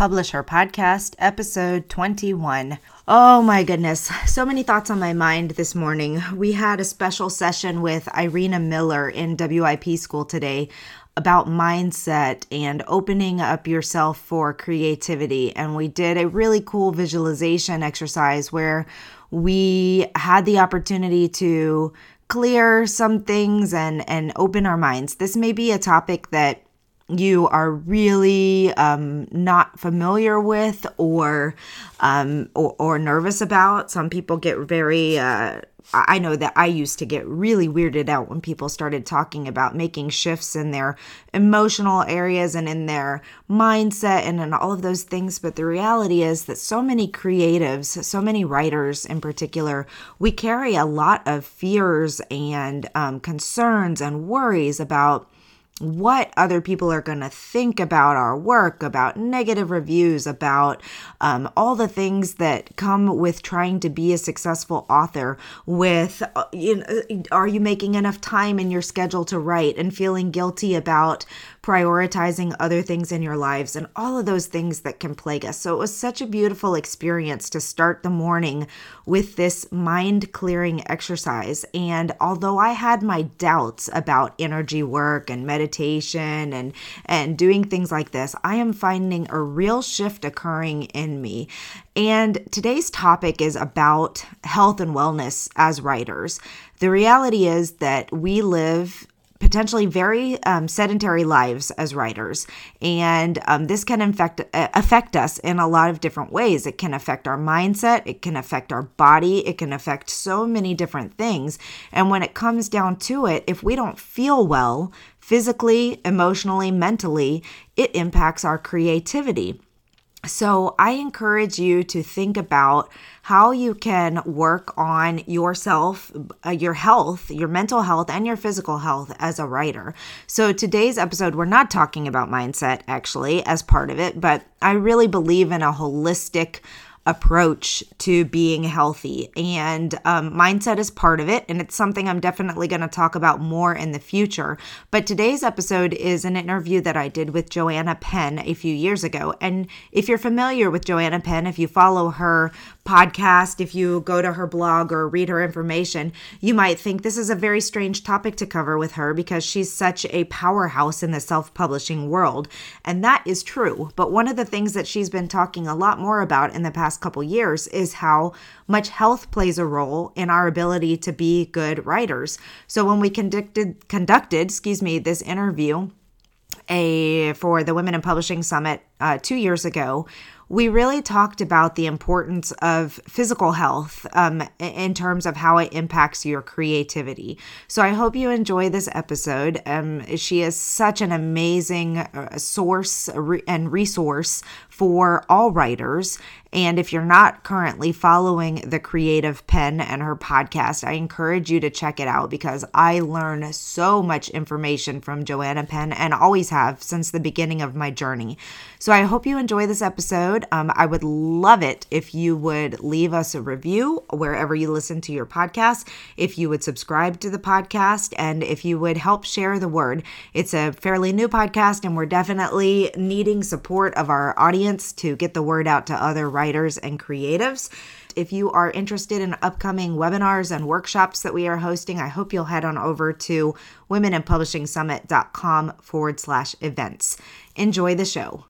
Publish Her Podcast, episode 21. Oh my goodness, so many thoughts on my mind this morning. We had a special session with Irina Miller in WIP school today about mindset and opening up yourself for creativity. And we did a really cool visualization exercise where we had the opportunity to clear some things and and open our minds. This may be a topic that you are really um, not familiar with or, um, or, or nervous about. Some people get very. Uh, I know that I used to get really weirded out when people started talking about making shifts in their emotional areas and in their mindset and in all of those things. But the reality is that so many creatives, so many writers in particular, we carry a lot of fears and um, concerns and worries about what other people are going to think about our work, about negative reviews, about um, all the things that come with trying to be a successful author. With, uh, you know, are you making enough time in your schedule to write and feeling guilty about prioritizing other things in your lives and all of those things that can plague us. So it was such a beautiful experience to start the morning with this mind clearing exercise. And although I had my doubts about energy work and meditation and, and doing things like this, I am finding a real shift occurring in me. And today's topic is about health and wellness as writers. The reality is that we live potentially very um, sedentary lives as writers, and um, this can infect, uh, affect us in a lot of different ways. It can affect our mindset, it can affect our body, it can affect so many different things. And when it comes down to it, if we don't feel well physically, emotionally, mentally, it impacts our creativity. So, I encourage you to think about how you can work on yourself, uh, your health, your mental health, and your physical health as a writer. So, today's episode, we're not talking about mindset actually as part of it, but I really believe in a holistic approach to being healthy. And um, mindset is part of it. And it's something I'm definitely going to talk about more in the future. But today's episode is an interview that I did with Joanna Penn a few years ago. And if you're familiar with Joanna Penn, if you follow her podcast, if you go to her blog or read her information, you might think this is a very strange topic to cover with her because she's such a powerhouse in the self publishing world. And that is true. But one of the things that she's been talking a lot more about in the past couple years is how much health plays a role in our ability to be good writers. So when we conducted conducted, excuse me, this interview a for the Women in Publishing Summit uh, two years ago, we really talked about the importance of physical health um, in terms of how it impacts your creativity. So I hope you enjoy this episode. Um, she is such an amazing uh, source and resource for all writers. And if you're not currently following the Creative Penn and her podcast, I encourage you to check it out because I learn so much information from Joanna Penn and always have since the beginning of my journey. So I hope you enjoy this episode. Um, I would love it if you would leave us a review wherever you listen to your podcast, if you would subscribe to the podcast, and if you would help share the word. It's a fairly new podcast, and we're definitely needing support of our audience audience to get the word out to other writers and creatives. If you are interested in upcoming webinars and workshops that we are hosting, I hope you'll head on over to womeninpublishingsummit.com forward slash events. Enjoy the show.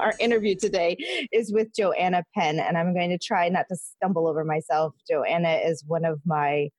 Our interview today is with Joanna Penn, and I'm going to try not to stumble over myself. Joanna is one of my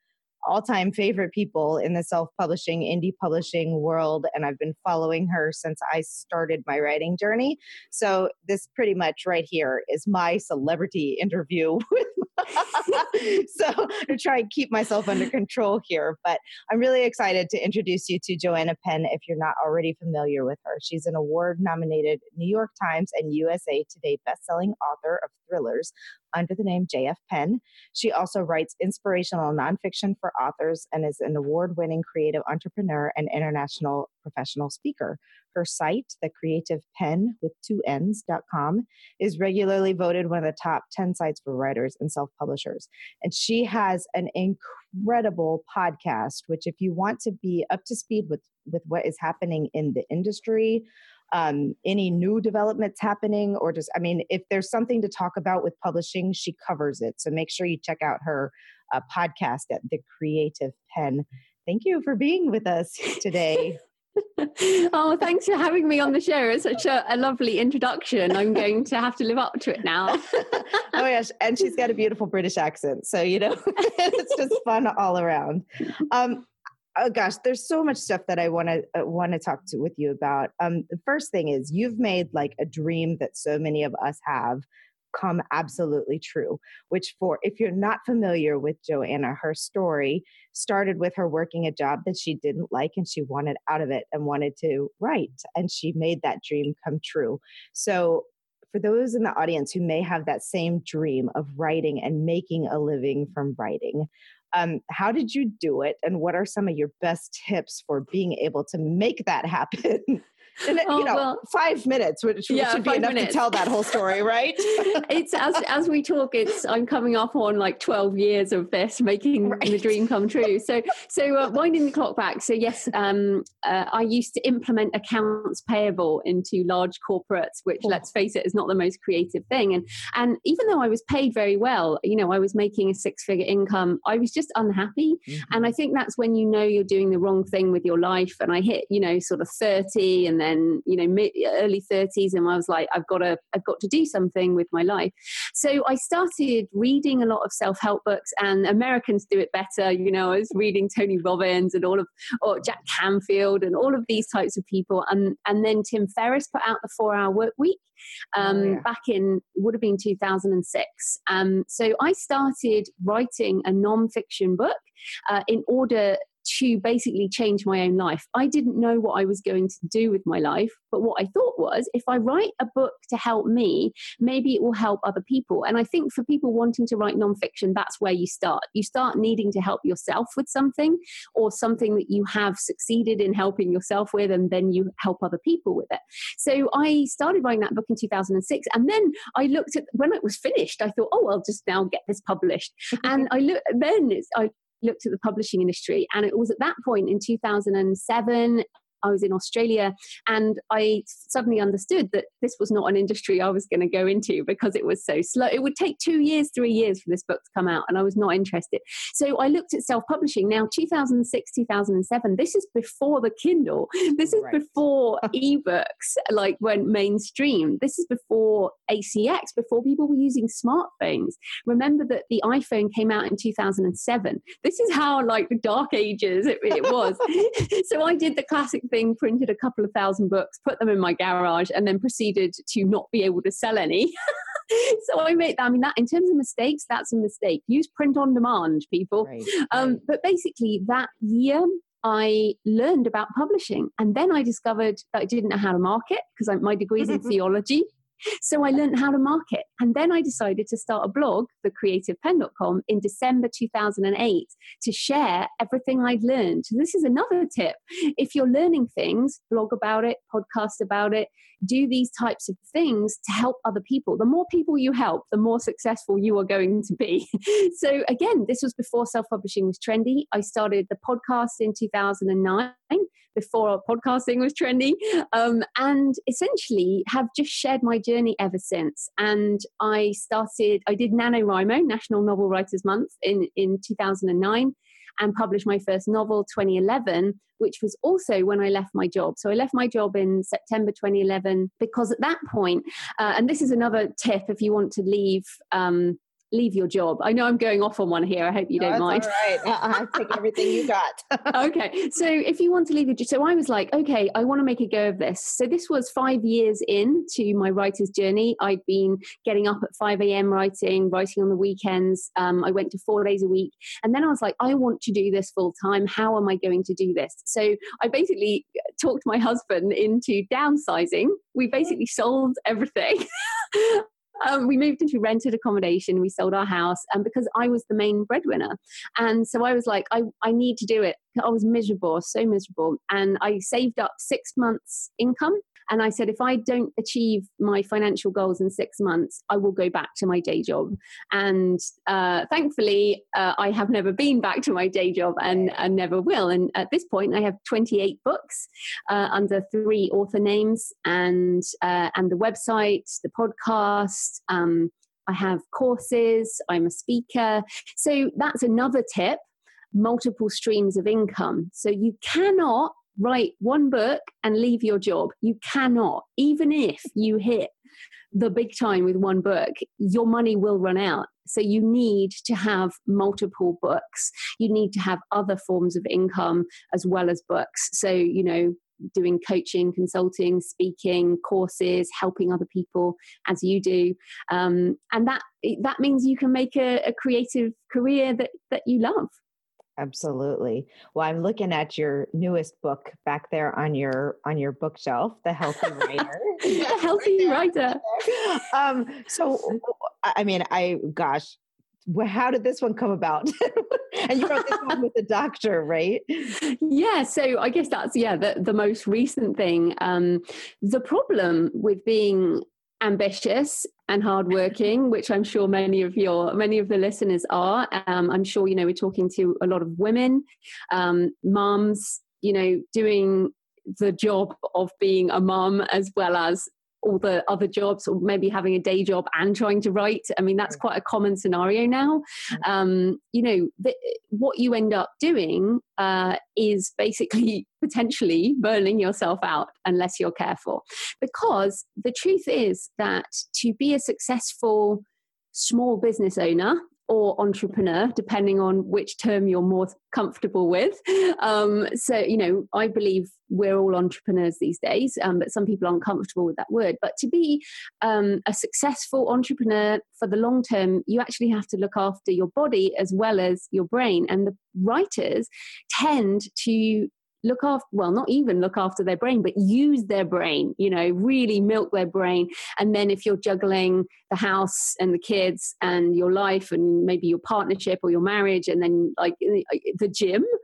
all time favorite people in the self publishing, indie publishing world, and I've been following her since I started my writing journey. So, this pretty much right here is my celebrity interview with so to try and keep myself under control here. But I'm really excited to introduce you to Joanna Penn if you're not already familiar with her. She's an award nominated New York Times and USA Today bestselling author of thrillers under the name JF Penn. She also writes inspirational nonfiction for authors and is an award winning creative entrepreneur and international professional speaker. Her site, the creative penn with two N's.com, is regularly voted one of the top 10 sites for writers and self publishers. And she has an incredible podcast, which, if you want to be up to speed with, with what is happening in the industry, um, any new developments happening, or just, I mean, if there's something to talk about with publishing, she covers it. So make sure you check out her uh, podcast at The Creative Penn. Thank you for being with us today. oh, thanks for having me on the show. It's such a, a, lovely introduction. I'm going to have to live up to it now. oh my gosh. And she's got a beautiful British accent. So, you know, it's just fun all around. Um, oh gosh, there's so much stuff that I want to uh, want to talk to with you about. Um, the first thing is you've made like a dream that so many of us have come absolutely true. Which, for if you're not familiar with Joanna, her story started with her working a job that she didn't like and she wanted out of it and wanted to write, and she made that dream come true. So, for those in the audience who may have that same dream of writing and making a living from writing, um, how did you do it, and what are some of your best tips for being able to make that happen? And oh, you know, well, five minutes, which yeah, should be enough minutes. to tell that whole story, right? it's as as we talk, it's I'm coming up on like 12 years of this, making right. the dream come true. So so uh, winding the clock back. So yes, um, uh, I used to implement accounts payable into large corporates, which let's face it, is not the most creative thing. And and even though I was paid very well, you know, I was making a six figure income. I was just unhappy, mm-hmm. and I think that's when you know you're doing the wrong thing with your life. And I hit, you know, sort of 30, and then then you know mid, early 30s and i was like i've got to i've got to do something with my life. So i started reading a lot of self-help books and americans do it better you know i was reading tony robbins and all of or jack canfield and all of these types of people. And and then tim ferriss put out the four hour work week um, oh, yeah. back in would have been 2006 um, so i started writing a non-fiction book uh, in order to basically change my own life. I didn't know what I was going to do with my life, but what I thought was if I write a book to help me, maybe it will help other people. And I think for people wanting to write nonfiction, that's where you start. You start needing to help yourself with something or something that you have succeeded in helping yourself with, and then you help other people with it. So I started writing that book in 2006. And then I looked at when it was finished, I thought, oh, I'll just now get this published. and I look, then I looked at the publishing industry. And it was at that point in 2007, I was in Australia and I suddenly understood that this was not an industry I was going to go into because it was so slow. It would take two years, three years for this book to come out, and I was not interested. So I looked at self publishing. Now, 2006, 2007, this is before the Kindle, this is right. before ebooks like went mainstream, this is before ACX, before people were using smartphones. Remember that the iPhone came out in 2007. This is how, like, the dark ages it, it was. so I did the classic thing, printed a couple of thousand books, put them in my garage, and then proceeded to not be able to sell any. so I made that, I mean that in terms of mistakes, that's a mistake. Use print on demand, people. Right, um, But basically, that year I learned about publishing, and then I discovered that I didn't know how to market because my degree is in theology. So I learned how to market. And then I decided to start a blog, thecreativepenn.com, in December 2008 to share everything I'd learned. This is another tip. If you're learning things, blog about it, podcast about it, do these types of things to help other people. The more people you help, the more successful you are going to be. so again, this was before self-publishing was trendy. I started the podcast in 2009 before podcasting was trendy, um, and essentially have just shared my journey ever since. And I started, I did NaNoWriMo, National Novel Writers Month, in, in 2009 and published my first novel 2011 which was also when i left my job. So i left my job in september 2011 because at that point uh, and this is another tip if you want to leave um, leave your job. I know I'm going off on one here. I hope you don't mind. All right. I take everything you got. okay. So if you want to leave your job, so I was like, okay, I want to make a go of this. So this was five years into my writer's journey. I'd been getting up at 5 a.m. writing, writing on the weekends. Um, I went to four days a week. And then I was like, I want to do this full time. How am I going to do this? So I basically talked my husband into downsizing. We basically sold everything. um, we moved into rented accommodation. We sold our house, and because I was the main breadwinner, and so I was like, I, I need to do it. I was miserable, so miserable, and I saved up six months' income and I said, if I don't achieve my financial goals in six months, I will go back to my day job. And uh, thankfully, uh, I have never been back to my day job and, and never will. And at this point, I have 28 books uh, under three author names and, uh, and the website, the podcast. Um, I have courses, I'm a speaker. So that's another tip multiple streams of income. So you cannot write one book and leave your job. You cannot, even if you hit the big time with one book, your money will run out. So you need to have multiple books. You need to have other forms of income as well as books. So, you know, doing coaching, consulting, speaking, courses, helping other people as you do. Um, and that that means you can make a, a creative career that, that you love. Absolutely. Well, I'm looking at your newest book back there on your on your bookshelf, The Healthy Writer. the Healthy Writer. Um, so, I mean, I gosh, how did this one come about? and you wrote this one with a doctor, right? Yeah. So I guess that's yeah the the most recent thing. Um, the problem with being ambitious and hardworking, which I'm sure many of your many of the listeners are. Um, I'm sure you know we're talking to a lot of women, um, moms, you know, doing the job of being a mom as well as all the other jobs or maybe having a day job and trying to write. I mean that's quite a common scenario now. Um, you know the, what you end up doing uh, is basically potentially burning yourself out unless you're careful. Because the truth is that to be a successful small business owner or entrepreneur, depending on which term you're more comfortable with. Um, so, you know, I believe we're all entrepreneurs these days, um, but some people aren't comfortable with that word. But to be um, a successful entrepreneur for the long term, you actually have to look after your body as well as your brain. And the writers tend to look after well not even look after their brain but use their brain you know really milk their brain. And then if you're juggling the house and the kids and your life and maybe your partnership or your marriage and then like the gym.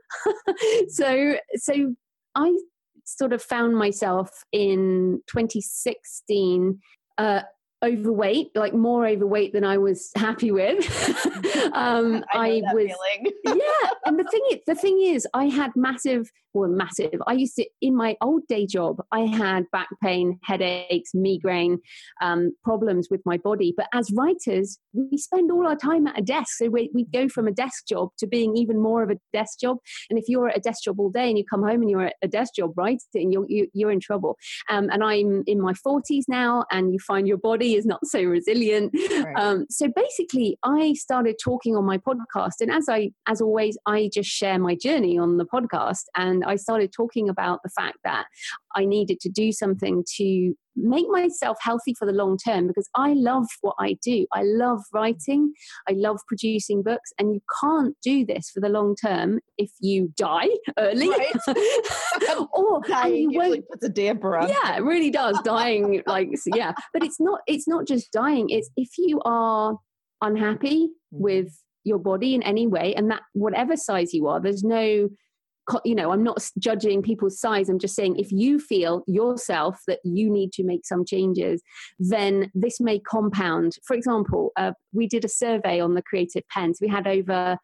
So so i sort of found myself in 2016 uh, overweight, like more overweight than I was happy with. um, I, I was, yeah. And the thing is, the thing is, I had massive, well, massive. I used to in my old day job, I had back pain, headaches, migraine, um, problems with my body. But as writers, we spend all our time at a desk, so we we go from a desk job to being even more of a desk job. And if you're at a desk job all day and you come home and you're at a desk job writing, you're you, are you are in trouble. Um, and I'm in my 40s now, and you find your body body is not so resilient. Right. Um, so basically, I started talking on my podcast, and as I, as always, I just share my journey on the podcast, and I started talking about the fact that I needed to do something to make myself healthy for the long term because I love what I do. I love writing, I love producing books, and you can't do this for the long term if you die early. Right. or dying usually puts a damper on. Yeah, it really does. Dying, like yeah, but it's not. It's not just dying. It's if you are unhappy mm-hmm. with your body in any way, and that whatever size you are, there's no you know i'm not judging people's size i'm just saying if you feel yourself that you need to make some changes then this may compound. For example uh, we did a survey on the creative penn's. We had over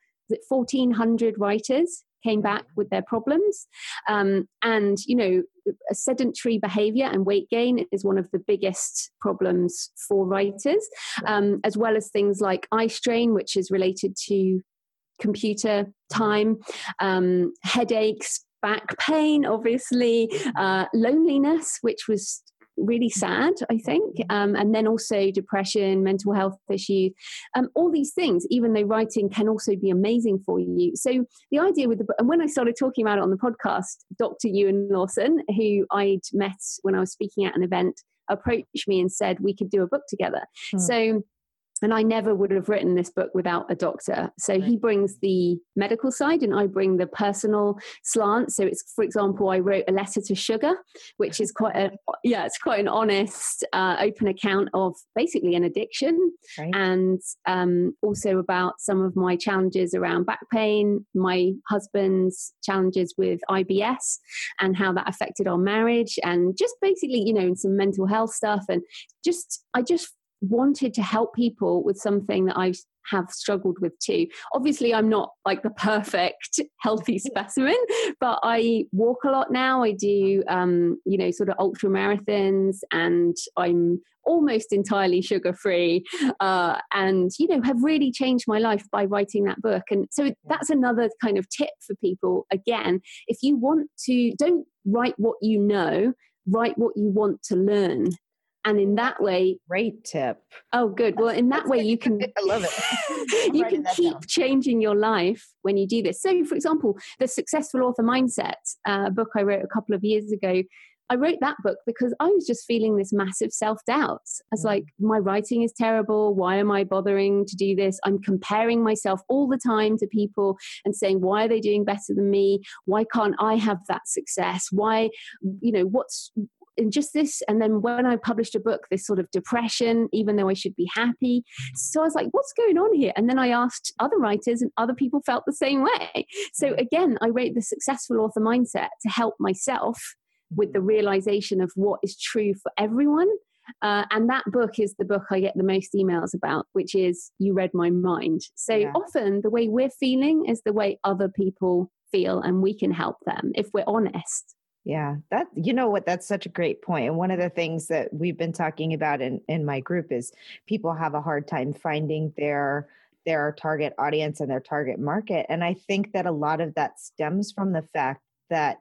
1400 writers came back with their problems. Um, and you know a sedentary behavior and weight gain is one of the biggest problems for writers um, as well as things like eye strain which is related to computer time, um, headaches, back pain, obviously, uh, loneliness, which was really sad, I think. Um, and then also depression, mental health issues, um, all these things, even though writing can also be amazing for you. So the idea with the book, and when I started talking about it on the podcast, Dr. Euan Lawson, who I'd met when I was speaking at an event, approached me and said we could do a book together. Hmm. So and I never would have written this book without a doctor. So he brings the medical side and I bring the personal slant. So it's, for example, I wrote a letter to sugar, which is quite a, yeah, it's quite an honest, uh, open account of basically an addiction right. and um, also about some of my challenges around back pain, my husband's challenges with IBS and how that affected our marriage and just basically, you know, some mental health stuff and just, I just wanted to help people with something that I have struggled with too. Obviously, I'm not like the perfect healthy specimen, but I walk a lot now. I do, um, you know, sort of ultra marathons, and I'm almost entirely sugar free, uh, and you know, have really changed my life by writing that book. And so that's another kind of tip for people. Again, if you want to, don't write what you know. Write what you want to learn and in that way great tip oh good well in that way you can i love it you can keep down. changing your life when you do this so for example the successful author mindset uh, book i wrote a couple of years ago I wrote that book because I was just feeling this massive self doubt. I was mm. like, my writing is terrible. Why am I bothering to do this? I'm comparing myself all the time to people and saying, why are they doing better than me? Why can't I have that success? Why, you know, what's and just this and then when i published a book this sort of depression even though i should be happy so i was like what's going on here and then i asked other writers and other people felt the same way so mm. again i wrote the successful author mindset to help myself with the realization of what is true for everyone uh, and that book is the book I get the most emails about, which is You Read My Mind. So yeah. often the way we're feeling is the way other people feel, and we can help them if we're honest. Yeah, that you know what that's such a great point. And one of the things that we've been talking about in in my group is people have a hard time finding their their target audience and their target market. And I think that a lot of that stems from the fact that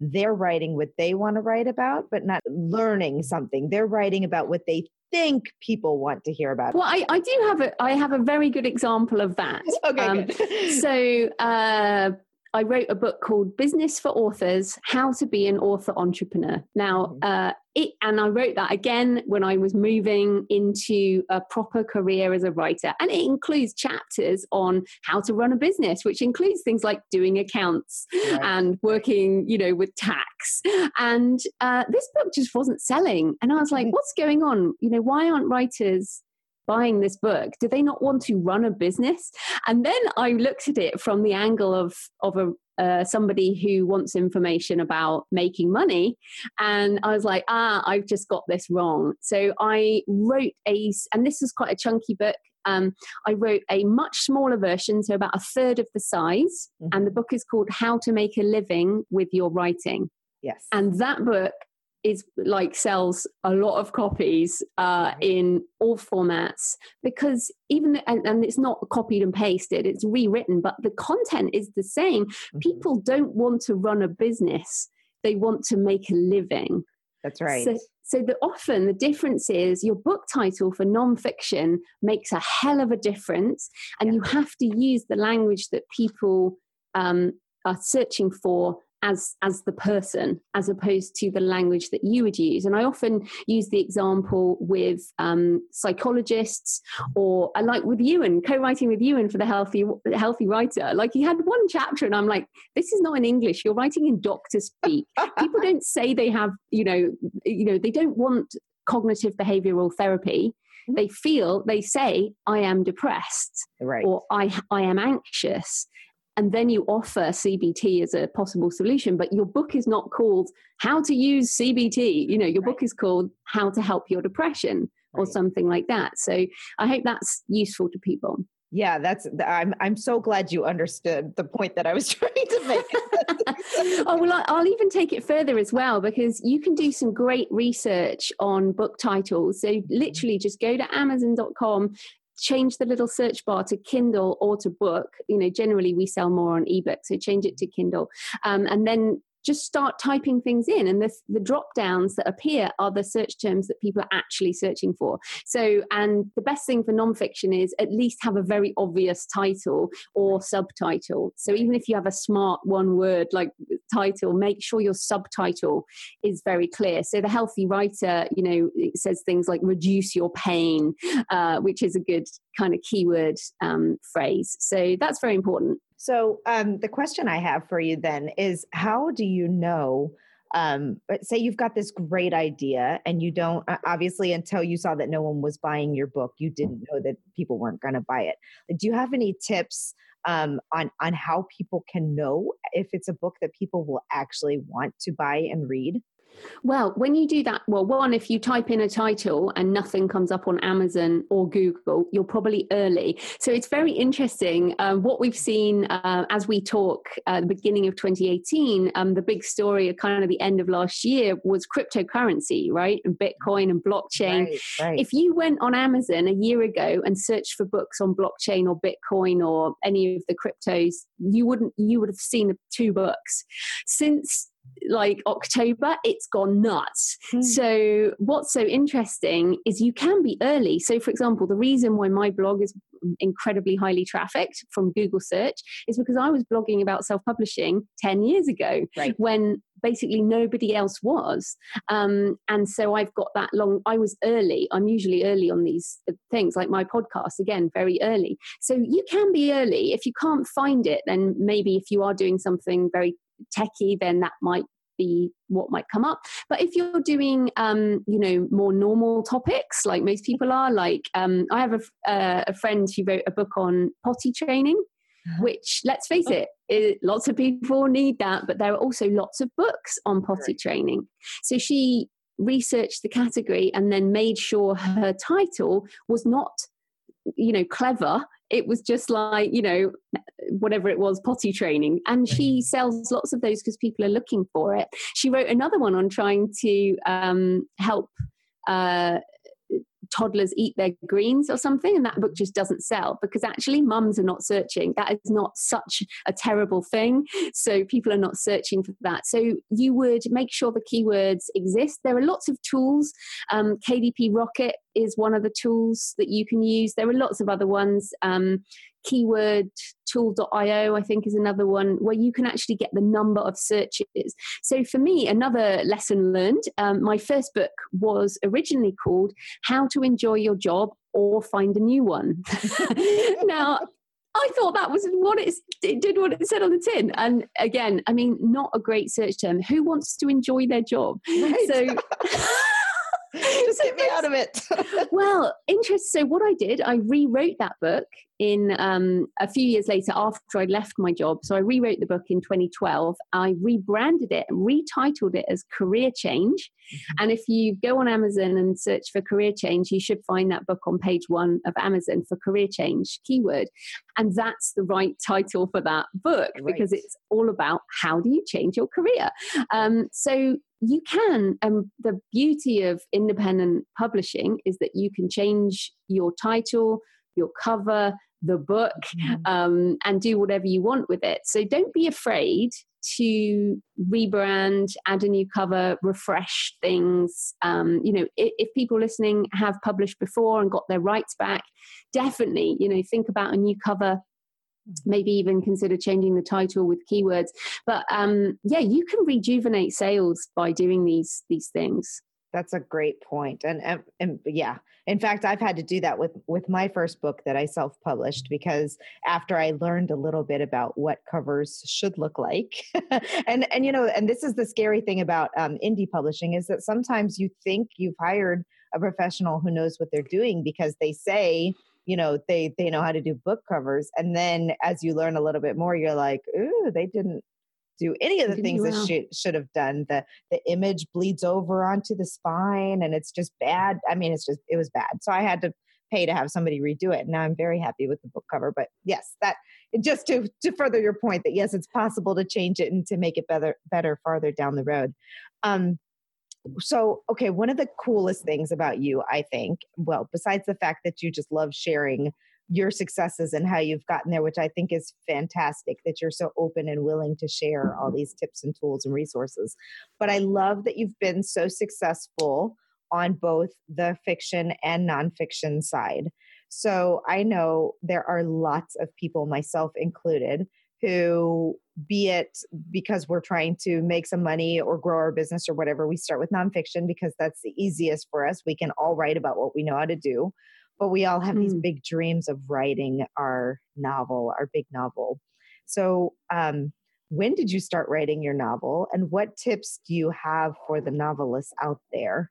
they're writing what they want to write about, but not learning something. They're writing about what they think people want to hear about. Well, I, I do have a I have a very good example of that. okay. Um, so uh, I wrote a book called Business for Authors How to Be an Author Entrepreneur. Now, mm-hmm. uh, it, and I wrote that again when I was moving into a proper career as a writer. And it includes chapters on how to run a business, which includes things like doing accounts right. and working, you know, with tax. And uh, this book just wasn't selling. And I was like, mm-hmm. what's going on? You know, why aren't writers buying this book? Do they not want to run a business? And then I looked at it from the angle of of a uh, somebody who wants information about making money. And I was like, ah, I've just got this wrong. So I wrote a, and this is quite a chunky book. Um, I wrote a much smaller version, so about a third of the size. Mm-hmm. And the book is called How to Make a Living with Your Writing. Yes. And that book is like sells a lot of copies uh, in all formats because even and, and, it's not copied and pasted it's rewritten but the content is the same. Mm-hmm. people don't want to run a business. They want to make a living. That's right. so, so the, often the difference is your book title for nonfiction makes a hell of a difference and yeah. you have to use the language that people um, are searching for as as the person as opposed to the language that you would use. And i often use the example with um, psychologists or i like with euan co-writing with euan for the healthy healthy writer. Like he had one chapter and i'm like this is not in english. You're writing in doctor speak. People don't say they have you know you know they don't want cognitive behavioral therapy. Mm-hmm. they feel they say i am depressed right. or i i am anxious and then you offer CBT as a possible solution. But your book is not called How to Use CBT. You know, your right. book is called How to Help Your Depression or right. something like that. So I hope that's useful to people. Yeah, that's I'm I'm so glad you understood the point that I was trying to make. oh well, I'll even take it further as well because you can do some great research on book titles. So mm-hmm. literally, just go to Amazon.com, change the little search bar to Kindle or to book. You know, generally we sell more on ebook, so change it to Kindle, um, and then just start typing things in. And the, the drop downs that appear are the search terms that people are actually searching for. So and the best thing for nonfiction is at least have a very obvious title or subtitle. So even if you have a smart one word like title make sure your subtitle is very clear. So the healthy writer you know says things like reduce your pain uh, which is a good kind of keyword um, phrase. So that's very important so um, the question I have for you then is how do you know? Um, say you've got this great idea and you don't obviously until you saw that no one was buying your book, you didn't know that people weren't going to buy it. Do you have any tips um, on on how people can know if it's a book that people will actually want to buy and read? Well, when you do that, well, one, if you type in a title and nothing comes up on Amazon or Google, you're probably early. So it's very interesting. Um, what we've seen uh, as we talk at the beginning of 2018, um, the big story at kind of the end of last year was cryptocurrency, right? And Bitcoin and blockchain. Right, right. If you went on Amazon a year ago and searched for books on blockchain or Bitcoin or any of the cryptos, you wouldn't, you would have seen the two books. Since like October, it's gone nuts. Mm. So, what's so interesting is you can be early. So, for example, the reason why my blog is incredibly highly trafficked from Google search is because I was blogging about self publishing 10 years ago right. when basically nobody else was. Um, and so I've got that long, I was early. I'm usually early on these things, like my podcast, again, very early. So you can be early. If you can't find it, then maybe if you are doing something very techie, then that might be what might come up. But if you're doing, um, you know, more normal topics, like most people are, like um, I have a, uh, a friend who wrote a book on potty training. Uh-huh. Which, let's face it, it, lots of people need that, but there are also lots of books on potty right. training. So she researched the category and then made sure her title was not you know clever it was just like you know whatever it was potty training and she mm-hmm. sells lots of those because people are looking for it she wrote another one on trying to um, help uh, toddlers eat their greens or something and that book just doesn't sell because actually mums are not searching. That is not such a terrible thing. So people are not searching for that. So you would make sure the keywords exist. There are lots of tools. Um, kdp rocket is one of the tools that you can use. There are lots of other ones. Um, keywordtool.io i think is another one where you can actually get the number of searches so for me another lesson learned um, my first book was originally called how to enjoy your job or find a new one now I thought that was what it did what it said on the tin. And again, I mean, not a great search term. Who wants to enjoy their job? Right. So just get me out of it. well, interest. So what I did, I rewrote that book in um, a few years later after I left my job. So I rewrote the book in 2012. I rebranded it and retitled it as Career Change. Mm-hmm. And if you go on Amazon and search for Career Change, you should find that book on page one of Amazon for Career Change keyword. And that's the right title for that book right. because it's all about how do you change your career. Um, so you can and the beauty of independent publishing is that you can change your title your cover the book mm-hmm. um, and do whatever you want with it. So don't be afraid to rebrand add a new cover refresh things. Um, you know if, if, people listening have published before and got their rights back definitely you know think about a new cover. Maybe even consider changing the title with keywords. But um, yeah you can rejuvenate sales by doing these these things that's a great point and, and, and yeah. In fact i've had to do that with with my first book that i self-published because after i learned a little bit about what covers should look like and and you know and this is the scary thing about um, indie publishing is that sometimes you think you've hired a professional who knows what they're doing because they say you know they they know how to do book covers and then as you learn a little bit more you're like ooh they didn't do any of the things that she should have done. The the image bleeds over onto the spine and it's just bad. I mean it's just it was bad. So i had to pay to have somebody redo it. Now i'm very happy with the book cover but yes that just to to further your point that yes it's possible to change it and to make it better better farther down the road. Um so okay one of the coolest things about you i think well besides the fact that you just love sharing your successes and how you've gotten there, which I think is fantastic that you're so open and willing to share all mm-hmm. these tips and tools and resources. But I love that you've been so successful on both the fiction and nonfiction side. So I know there are lots of people, myself included, who, be it because we're trying to make some money or grow our business or whatever, we start with nonfiction because that's the easiest for us. We can all write about what we know how to do but we all have mm. these big dreams of writing our novel, our big novel. So, um, when did you start writing your novel, and what tips do you have for the novelists out there?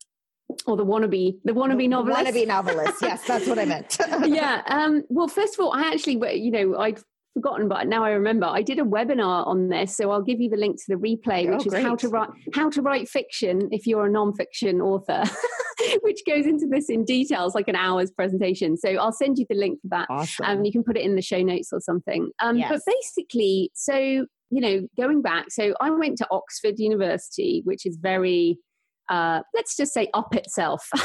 Or the wannabe, the wannabe the, novelist. Wannabe novelist. yes, that's what I meant. yeah. Um, well, first of all, I actually, you know, I forgotten, but now I remember. I did a webinar on this, so I'll give you the link to the replay, which oh, is how to write how to write fiction if you're a non-fiction author, which goes into this in details, like an hour's presentation. So I'll send you the link for that. Awesome. Um, you can put it in the show notes or something. Um, yes. But basically, so you know, going back, so I went to Oxford University, which is very uh, let's just say up itself.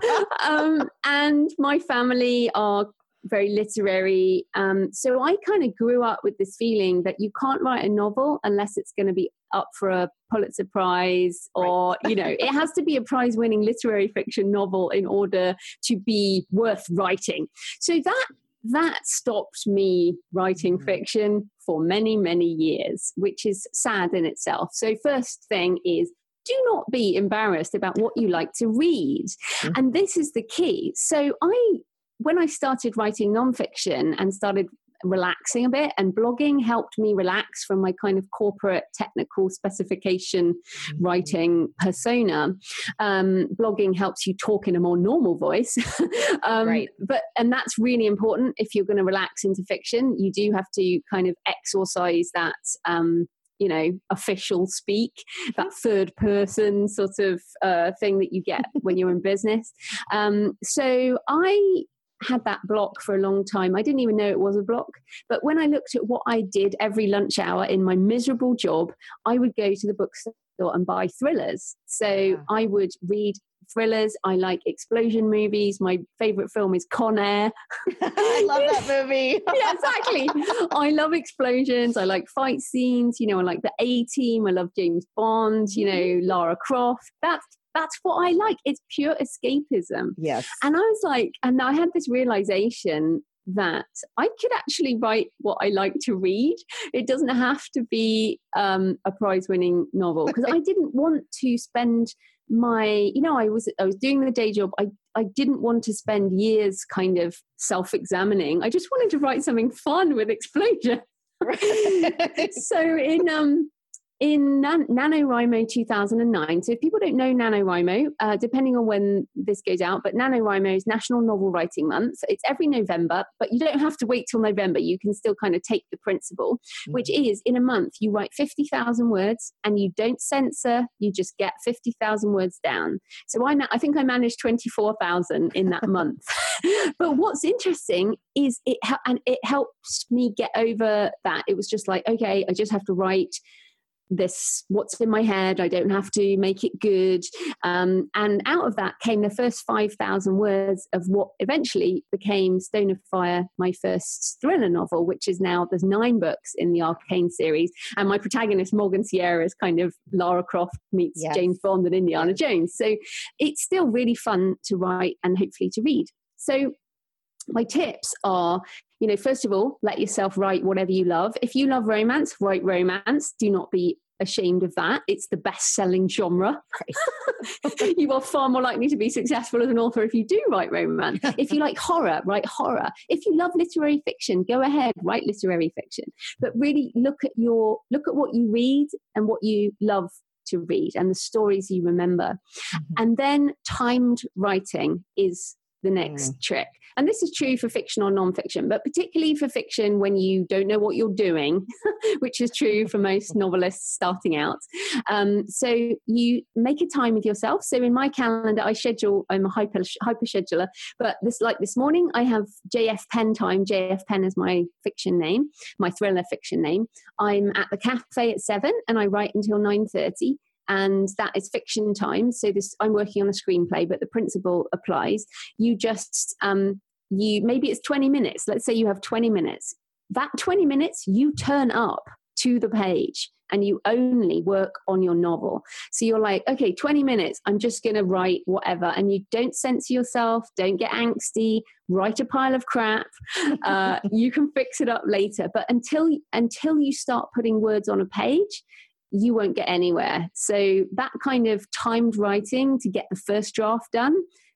um, and my family are very literary. Um, so I kind of grew up with this feeling that you can't write a novel unless it's going to be up for a Pulitzer Prize or, right. you know, it has to be a prize winning literary fiction novel in order to be worth writing. So that that stopped me writing mm-hmm. fiction for many, many years, which is sad in itself. So, first thing is do not be embarrassed about what you like to read. Mm-hmm. And this is the key. So I when I started writing nonfiction and started relaxing a bit and blogging helped me relax from my kind of corporate technical specification mm-hmm. writing persona um, blogging helps you talk in a more normal voice um, right. but and that's really important if you're going to relax into fiction you do have to kind of exorcise that um, you know official speak that third person sort of uh, thing that you get when you're in business um, so i had that block for a long time. I didn't even know it was a block. But when I looked at what I did every lunch hour in my miserable job, I would go to the bookstore and buy thrillers. So yeah. I would read thrillers. I like explosion movies. My favorite film is Con Air. I love that movie. yeah, exactly. I love explosions. I like fight scenes. You know, I like the A Team. I love James Bond. You know, mm-hmm. Lara Croft. That's that's what I like. It's pure escapism. Yes. And I was like, and I had this realization that I could actually write what I like to read. It doesn't have to be um, a prize winning novel because I didn't want to spend my you know i was i was doing the day job i i didn't want to spend years kind of self examining i just wanted to write something fun with explosion so in um in Nan- NaNoWriMo 2009. So if people don't know NaNoWriMo, uh, depending on when this goes out, but NaNoWriMo is National Novel Writing Month. It's every November, but you don't have to wait till November. You can still kind of take the principle, mm-hmm. which is in a month, you write 50,000 words and you don't censor, you just get 50,000 words down. So I, ma- I think I managed 24,000 in that month. but what's interesting is it, and it helps me get over that. It was just like, okay, I just have to write this what's in my head i don't have to make it good. Um, and out of that came the first 5000 words of what eventually became stone of fire my first thriller novel which is now there's nine books in the ARKANE series. And my protagonist morgan sierra is kind of lara croft meets yes. james bond and indiana jones. So it's still really fun to write and hopefully to read. So my tips are you know first of all let yourself write whatever you love if you love romance write romance do not be ashamed of that. It's the best selling genre. You are far more likely to be successful as an author if you do write romance. if you like horror, write horror. If you love literary fiction, go ahead, write literary fiction. But really look at your look at what you read and what you love to read and the stories you remember. Mm-hmm. And then timed writing is the next mm. trick. And this is true for fiction or nonfiction, but particularly for fiction when you don't know what you're doing, which is true for most novelists starting out. Um, so you make a time with yourself. So in my calendar, I schedule, I'm a hyper, hyper scheduler, but this, like this morning, I have JF Penn time. JF Penn is my fiction name, my thriller fiction name. I'm at the cafe at seven and I write until 9.30 and that is fiction time. So this, I'm working on a screenplay, but the principle applies. You just um, you maybe it's 20 minutes let's say you have 20 minutes that 20 minutes you turn up to the page and you only work on your novel. So you're like, okay, 20 minutes, I'm just going to write whatever. And you don't censor yourself, don't get angsty, write a pile of crap. Uh, you can fix it up later. But until, until you start putting words on a page, you won't get anywhere. So that kind of timed writing to get the first draft done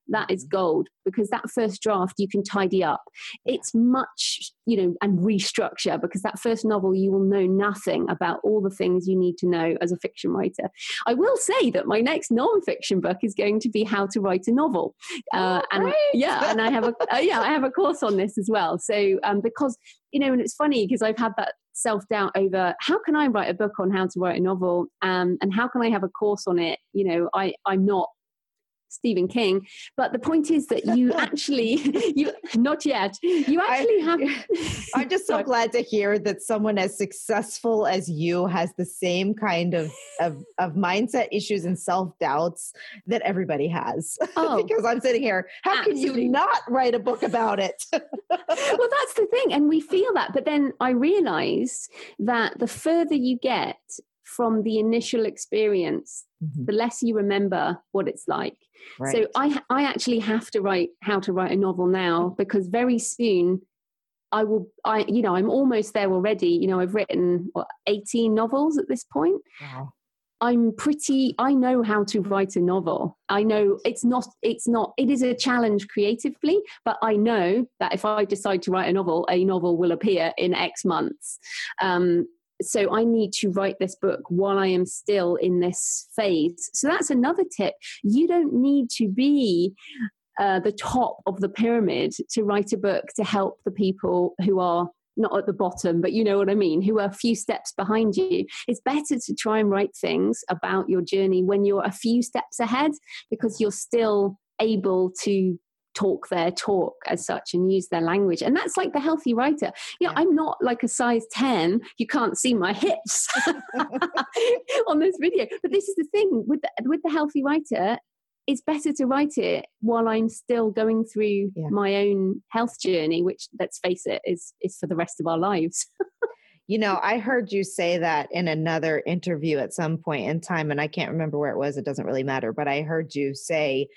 that is mm-hmm. gold because that first draft you can tidy up. It's much, you know, and restructure because that first novel you will know nothing about all the things you need to know as a fiction writer. I will say that my next non-fiction book is going to be how to write a novel, uh, oh, and yeah, and I have a uh, yeah I have a course on this as well. So um, because you know, and it's funny because I've had that self doubt over how can I write a book on how to write a novel um, and how can I have a course on it? You know, I I'm not Stephen King. But the point is that you actually, you not yet, you actually I, have. I'm just so glad to hear that someone as successful as you has the same kind of of, of mindset issues and self doubts that everybody has. Oh, because I'm sitting here, how absolutely. can you not write a book about it? well, that's the thing, and we feel that, but then I realize that the further you get from the initial experience, mm-hmm. the less you remember what it's like. Right. So I I actually have to write how to write a novel now because very soon I will I you know I'm almost there already. You know I've written what, 18 novels at this point. Wow. I'm pretty I know how to write a novel. I know it's not it's not it is a challenge creatively, but I know that if I decide to write a novel, a novel will appear in X months. Um, so I need to write this book while I am still in this phase. So that's another tip. You don't need to be uh, the top of the pyramid to write a book to help the people who are not at the bottom, but you know what I mean, who are a few steps behind you. It's better to try and write things about your journey when you're a few steps ahead because you're still able to talk their talk as such and use their language. And that's like the healthy writer. You know, yeah. I'm not like a size 10. You can't see my hips on this video. But this is the thing with the, with the healthy writer, it's better to write it while I'm still going through yeah. my own health journey, which let's face it, is is for the rest of our lives. you know, I heard you say that in another interview at some point in time, and I can't remember where it was. It doesn't really matter, but I heard you say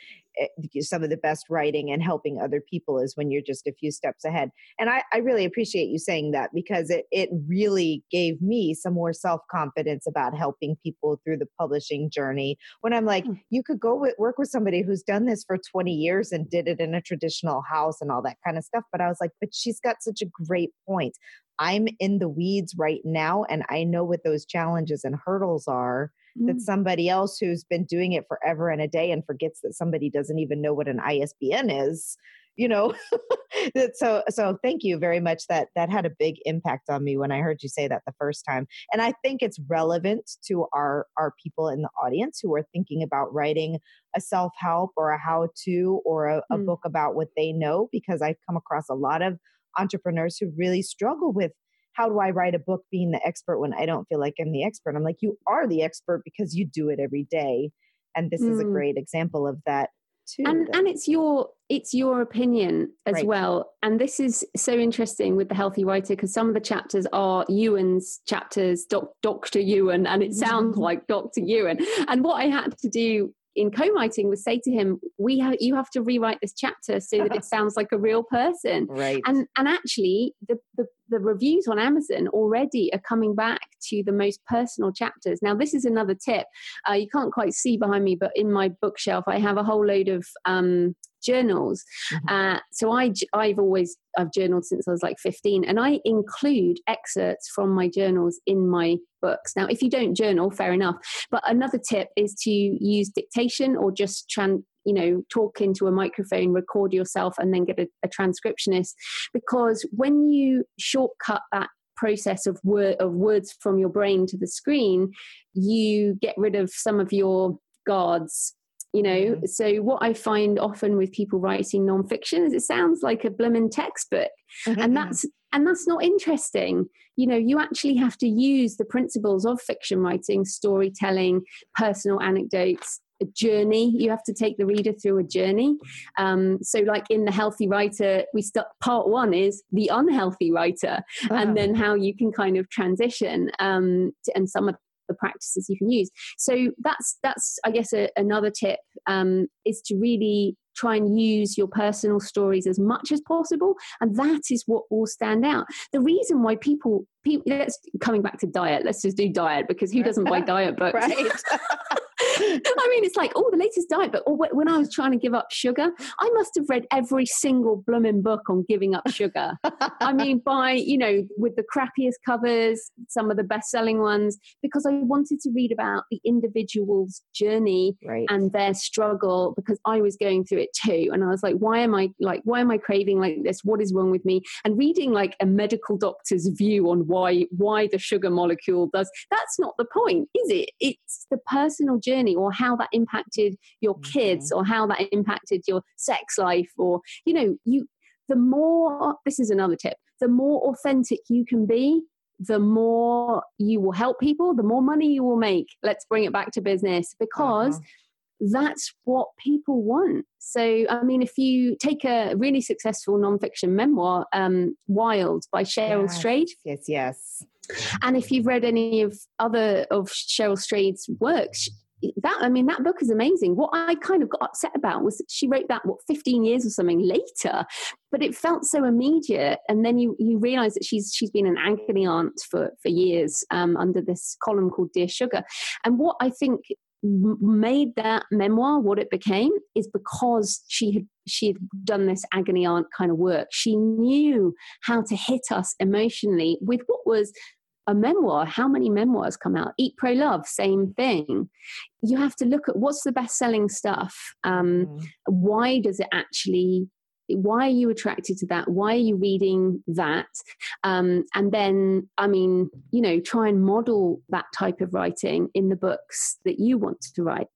some of the best writing and helping other people is when you're just a few steps ahead. And I, I really appreciate you saying that because it, it really gave me some more self confidence about helping people through the publishing journey. When I'm like, mm. you could go with, work with somebody who's done this for 20 years and did it in a traditional house and all that kind of stuff. But I was like, but she's got such a great point. I'm in the weeds right now and I know what those challenges and hurdles are mm. that somebody else who's been doing it forever and a day and forgets that somebody doesn't even know what an ISBN is you know so so thank you very much that that had a big impact on me when i heard you say that the first time and i think it's relevant to our our people in the audience who are thinking about writing a self-help or a how-to or a, a mm. book about what they know because i've come across a lot of entrepreneurs who really struggle with how do I write a book being the expert when I don't feel like I'm the expert? I'm like, you are the expert because you do it every day. And this mm. is a mm. great example of that too. And and it's your it's your opinion as right. well. And this is so interesting with the healthy writer because some of the chapters are Euan's chapters, doc, Dr. Euan, and it sounds mm-hmm. like Dr. Euan. And what I had to do in co-writing was say to him we have you have to rewrite this chapter so that it sounds like a real person right and and actually the, the the reviews on amazon already are coming back to the most personal chapters. Now this is another tip. Uh, you can't quite see behind me but in my bookshelf i have a whole load of um, journals. Mm-hmm. Uh, so I, I've always I've journaled since I was like 15, and I include excerpts from my journals in my books. Now, if you don't journal, fair enough. But another tip is to use dictation or just tran- you know talk into a microphone record yourself and then get a, a transcriptionist because when you shortcut that process of word of words from your brain to the screen you get rid of some of your guards you know mm-hmm. so what i find often with people writing nonfiction is it sounds like a blooming textbook mm-hmm. and that's and that's not interesting you know you actually have to use the principles of fiction writing storytelling personal anecdotes a journey. You have to take the reader through a journey. Um, so, like in the healthy writer, we start part one is the unhealthy writer, and then how you can kind of transition um, to, and some of the practices you can use. So that's that's I guess a, another tip um, is to really try and use your personal stories as much as possible and that is what will stand out. The reason why people people let's coming back to diet let's just do diet because who doesn't buy diet books? Right I mean, it's like, oh, the latest diet book. Or oh, when I was trying to give up sugar, I must have read every single blooming book on giving up sugar. I mean, by, you know, with the crappiest covers, some of the best selling ones, because I wanted to read about the individual's journey right. and their struggle because I was going through it too. And I was like, why am I like, why am I craving like this? What is wrong with me? And reading like a medical doctor's view on why, why the sugar molecule does, that's not the point, is it? It's the personal journey journey or how that impacted your kids mm-hmm. or how that impacted your sex life or you know you the more this is another tip the more authentic you can be the more you will help people the more money you will make let's bring it back to business because uh-huh that's what people want. So, I mean, if you take a really successful nonfiction memoir, um, Wild by Cheryl yes, Strayed. Yes, yes. And if you've read any of other of Cheryl Strayed's works, that I mean that book is amazing. What I kind of got upset about was she wrote that what 15 years or something later, but it felt so immediate. And then you you realise that she's she's been an agony aunt for for years um, under this column called Dear Sugar. And what I think made that memoir what it became is because she had she had done this agony aunt kind of work. She knew how to hit us emotionally with what was a memoir, how many memoirs come out? Eat, Pray, Love, same thing. You have to look at what's the best selling stuff. Um, mm. Why does it actually why are you attracted to that why are you reading that um, and then i mean you know try and model that type of writing in the books that you want to write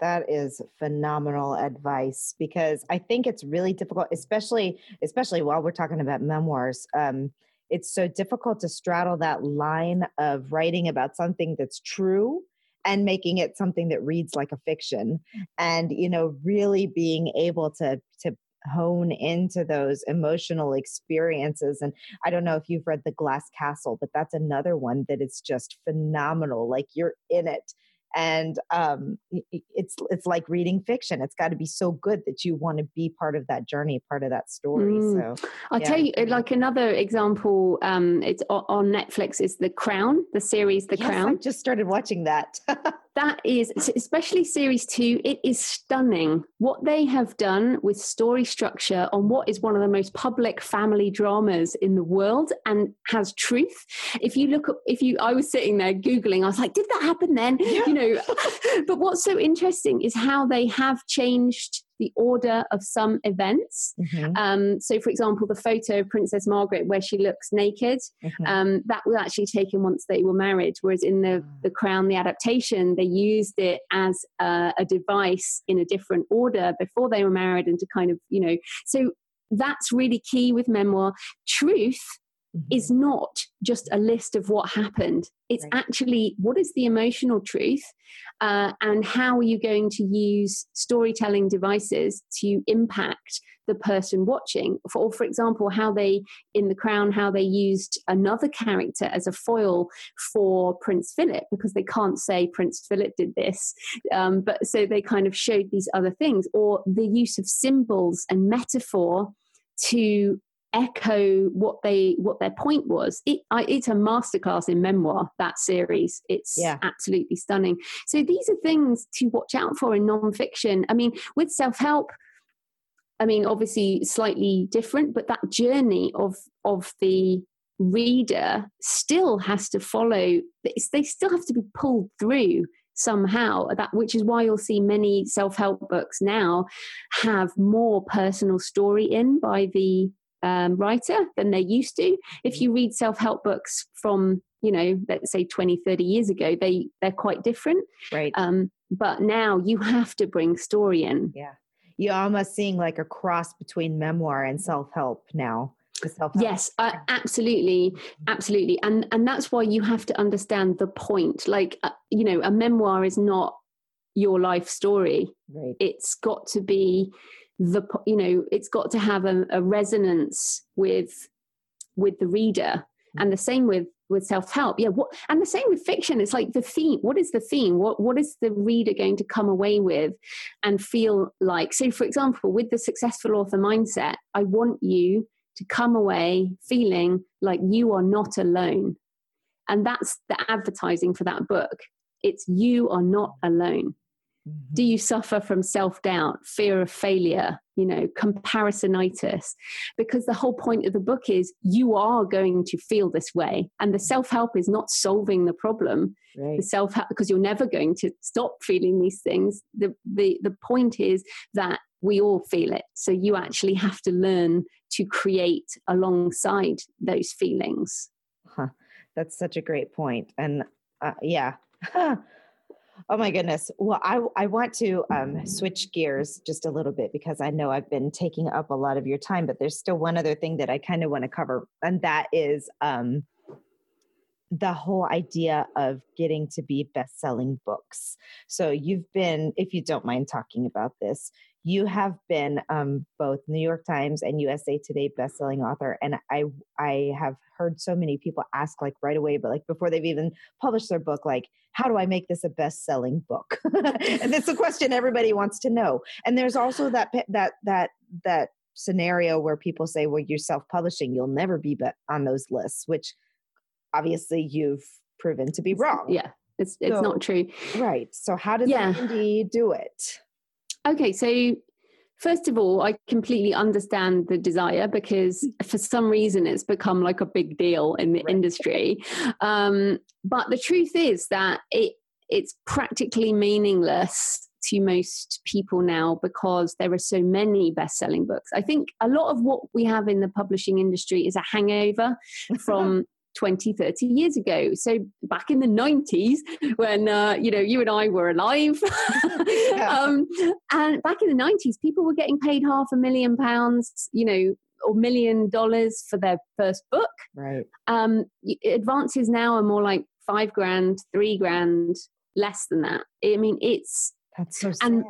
that is phenomenal advice because i think it's really difficult especially especially while we're talking about memoirs um, it's so difficult to straddle that line of writing about something that's true and making it something that reads like a fiction and you know really being able to to hone into those emotional experiences. And i don't know if you've read the glass castle but that's another one that is just phenomenal like you're in it and um, it's it's like reading fiction. It's got to be so good that you want to be part of that journey, part of that story. Mm. So I'll yeah. tell you, like another example. Um, it's on Netflix. Is The Crown, the series The yes, Crown. I just started watching that. that is especially series two it is stunning. What they have done with story structure on what is one of the most public family dramas in the world and has truth. If you look at if you i was sitting there googling i was like did that happen then? Yeah. you know but what's so interesting is how they have changed the order of some events. Mm-hmm. Um, so, for example, the photo of Princess Margaret where she looks naked, mm-hmm. um, that was actually taken once they were married. Whereas in the, ah. the Crown, the adaptation, they used it as a, a device in a different order before they were married and to kind of, you know, so that's really key with memoir. Truth mm-hmm. is not just a list of what happened. It's right. actually what is the emotional truth uh, and how are you going to use storytelling devices to impact the person watching. For, or, for example, how they, in The Crown, how they used another character as a foil for Prince Philip because they can't say Prince Philip did this. Um, but so they kind of showed these other things, or the use of symbols and metaphor to echo what they what their point was. It, I, it's a masterclass in memoir that series. It's yeah. absolutely stunning. So these are things to watch out for in nonfiction. I mean with self-help i mean obviously slightly different but that journey of of the reader still has to follow. They still have to be pulled through somehow. That which is why you'll see many self-help books now have more personal story in by the um, writer than they used to. If you read self help books from, you know, let's say 20, 30 years ago, they, they're quite different. Right. Um, but now you have to bring story in. Yeah. You're almost seeing like a cross between memoir and self help now. Yes, uh, absolutely, mm-hmm. absolutely, and and that's why you have to understand the point. Like, uh, you know, a memoir is not your life story. Right. It's got to be the you know it's got to have a, a resonance with with the reader. Mm-hmm. And the same with with self-help. Yeah what and the same with fiction. It's like the theme what is the theme? What what is the reader going to come away with and feel like? So for example with the successful author mindset i want you to come away feeling like you are not alone. And that's the advertising for that book. It's you are not alone do mm-hmm. you suffer from self doubt, fear of failure, you know, comparisonitis? Because the whole point of the book is you are going to feel this way. And the self help is not solving the problem. Right. The self help, because you're never going to stop feeling these things. The, the, the point is that we all feel it. So you actually have to learn to create alongside those feelings. Huh. That's such a great point. And uh, yeah. Oh my goodness. Well, I, I want to um, switch gears just a little bit because I know I've been taking up a lot of your time, but there's still one other thing that I kind of want to cover, and that is um, the whole idea of getting to be best selling books. So, you've been, if you don't mind talking about this, you have been um, both New York Times and USA Today bestselling author, and I I have heard so many people ask like right away, but like before they've even published their book, like how do I make this a best-selling book? and it's a question everybody wants to know. And there's also that that that that scenario where people say, well, you're self-publishing, you'll never be on those lists, which obviously you've proven to be wrong. Yeah, it's it's so, not true. Right. So how does yeah. indie do it? Okay, so first of all, I completely understand the desire because for some reason it's become like a big deal in the right. industry. Um, but the truth is that it it's practically meaningless to most people now because there are so many best-selling books. I think a lot of what we have in the publishing industry is a hangover from 20, 30 years ago. So back in the 90s, when, uh, you know, you and I were alive, um, and back in the 90s, people were getting paid half a million pounds, you know, or million dollars for their first book. Right. Um, advances now are more like five grand, three grand, less than that. I mean, it's that's so sad. And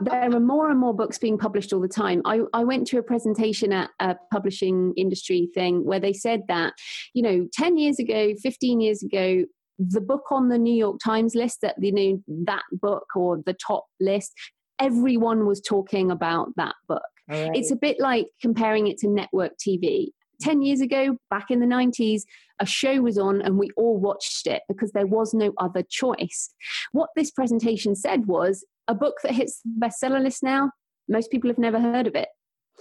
there are more and more books being published all the time. I, I went to a presentation at a publishing industry thing where they said that, you know, 10 years ago, 15 years ago, the book on the New York Times list, that you know, that book or the top list, everyone was talking about that book. Right. It's a bit like comparing it to network TV. 10 years ago, back in the 90s, a show was on and we all watched it because there was no other choice. What this presentation said was a book that hits the bestseller list now, most people have never heard of it.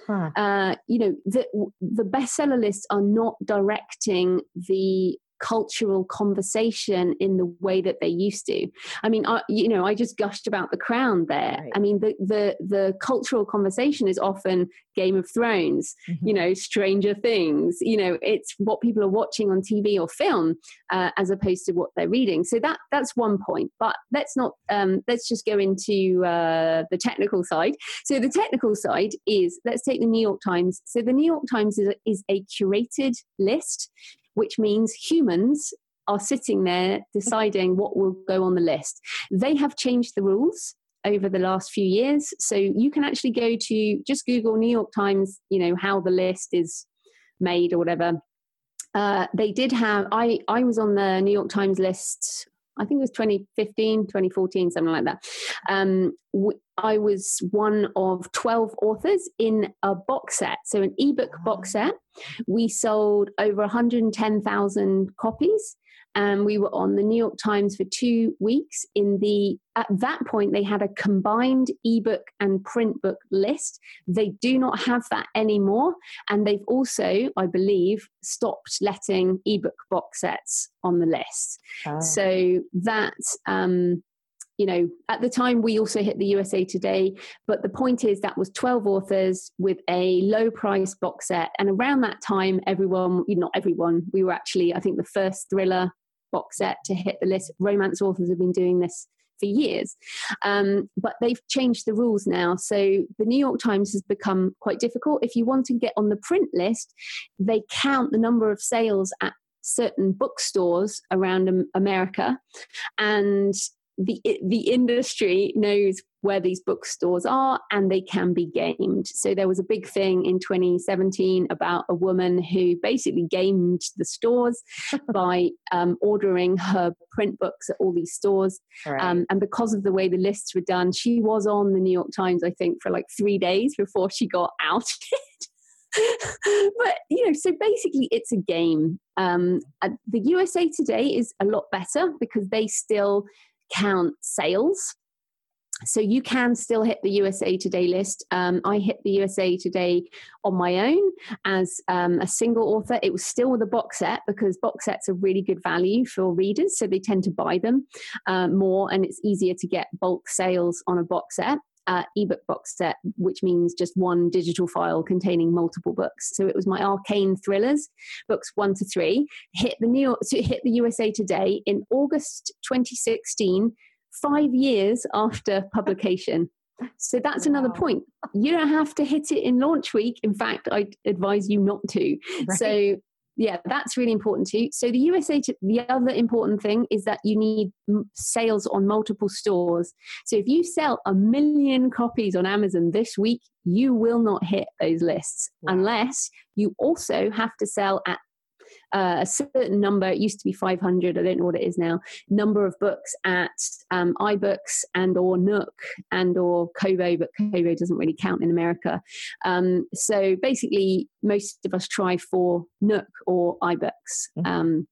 Huh. Uh, you know, the, the bestseller lists are not directing the cultural conversation in the way that they used to. I mean, I, you know, I just gushed about the crown there. Right. I mean, the, the the cultural conversation is often Game of Thrones, mm-hmm. you know, Stranger Things. You know, it's what people are watching on TV or film uh, as opposed to what they're reading. So that that's one point. But let's not um, let's just go into uh, the technical side. So the technical side is let's take the New York Times. So the New York Times is a, is a curated list which means humans are sitting there deciding what will go on the list. They have changed the rules over the last few years. So you can actually go to just Google New York Times, you know, how the list is made or whatever. Uh, they did have, I, I was on the New York Times list I think it was 2015, 2014, something like that. Um, I was one of 12 authors in a box set, so an ebook box set. We sold over 110,000 copies and we were on the New York Times for two weeks. In the at that point, they had a combined ebook and print book list. They do not have that anymore, and they've also, I believe, stopped letting ebook box sets on the list. Oh. So that. Um, you know, at the time we also hit the USA Today, but the point is that was 12 authors with a low price box set. And around that time, everyone, not everyone, we were actually, I think, the first thriller box set to hit the list. Romance authors have been doing this for years. Um, but they've changed the rules now. So the New York Times has become quite difficult. If you want to get on the print list, they count the number of sales at certain bookstores around America. And the the industry knows where these bookstores are and they can be gamed. So there was a big thing in 2017 about a woman who basically gamed the stores by um, ordering her print books at all these stores. Right. Um, and because of the way the lists were done, she was on the New York Times, I think, for like three days before she got out. but you know, so basically, it's a game. Um, the USA Today is a lot better because they still count sales. So you can still hit the USA Today list. Um, I hit the USA Today on my own as um, a single author. It was still with a box set because box sets are really good value for readers, so they tend to buy them uh, more, and it's easier to get bulk sales on a box set uh, ebook box set, which means just one digital file containing multiple books. So it was my ARKANE thrillers, books one to three, hit the New York, so hit the USA Today in August 2016, five years after publication. So that's wow. another point. You don't have to hit it in launch week. In fact, I advise you not to. Right. So yeah that's really important too so the usa the other important thing is that you need sales on multiple stores. So if you sell a million copies on amazon this week you will not hit those lists unless you also have to sell at uh, a certain number it used to be 500 i don't know what it is now number of books at um, ibooks and or nook and or kobo but kobo doesn't really count in america um, so basically most of us try for nook or ibooks mm-hmm. um,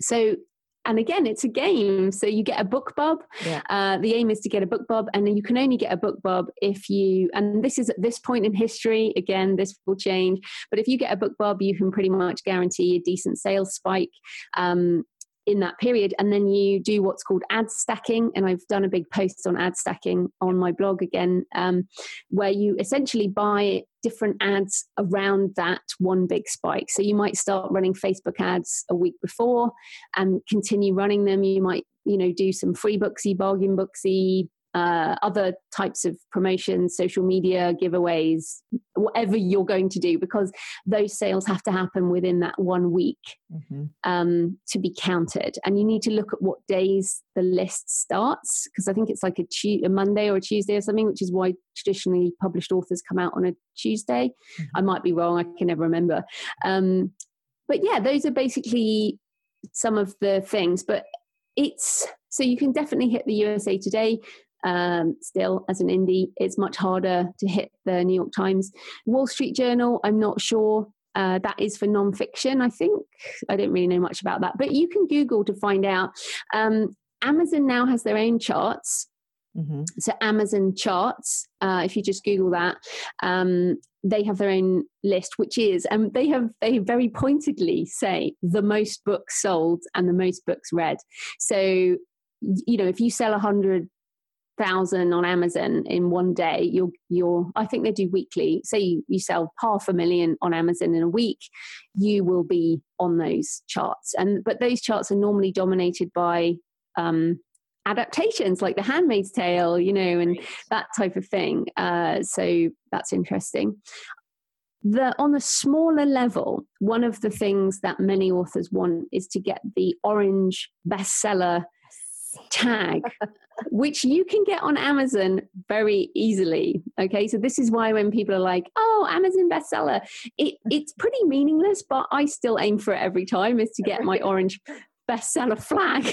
so and again it's a game. So you get a BookBub yeah. uh, the aim is to get a BookBub and then you can only get a BookBub if you and this is at this point in history again this will change but if you get a BookBub you can pretty much guarantee a decent sales spike. Um, in that period and then you do what's called ad stacking and i've done a big post on ad stacking on my blog again um, where you essentially buy different ads around that one big spike. So you might start running facebook ads a week before and continue running them. You might you know do some Freebooksy bargain booksy uh, other types of promotions, social media, giveaways, whatever you're going to do, because those sales have to happen within that one week mm-hmm. um, to be counted. And you need to look at what days the list starts, because I think it's like a, tu- a, Monday or a Tuesday or something, which is why traditionally published authors come out on a Tuesday. Mm-hmm. I might be wrong, I can never remember. Um, but yeah, those are basically some of the things. But it's so you can definitely hit the USA Today um, still as an indie. It's much harder to hit the New York Times. Wall Street Journal, I'm not sure. Uh, that is for nonfiction, I think. I don't really know much about that, but you can Google to find out. Um, Amazon now has their own charts. Mm-hmm. So Amazon charts, uh, if you just Google that, um, they have their own list, which is, and um, they have they very pointedly say the most books sold and the most books read. So you know, if you sell a hundred thousand on Amazon in one day, you're you're I think they do weekly. Say you, you sell half a million on Amazon in a week, you will be on those charts. And but those charts are normally dominated by um, adaptations like The Handmaid's Tale, you know, and that type of thing. Uh, so that's interesting. The, on a smaller level, one of the things that many authors want is to get the orange bestseller tag which you can get on Amazon very easily. Okay, so this is why when people are like, "Oh, Amazon bestseller," it, it's pretty meaningless, but I still aim for it every time is to get my orange bestseller flag.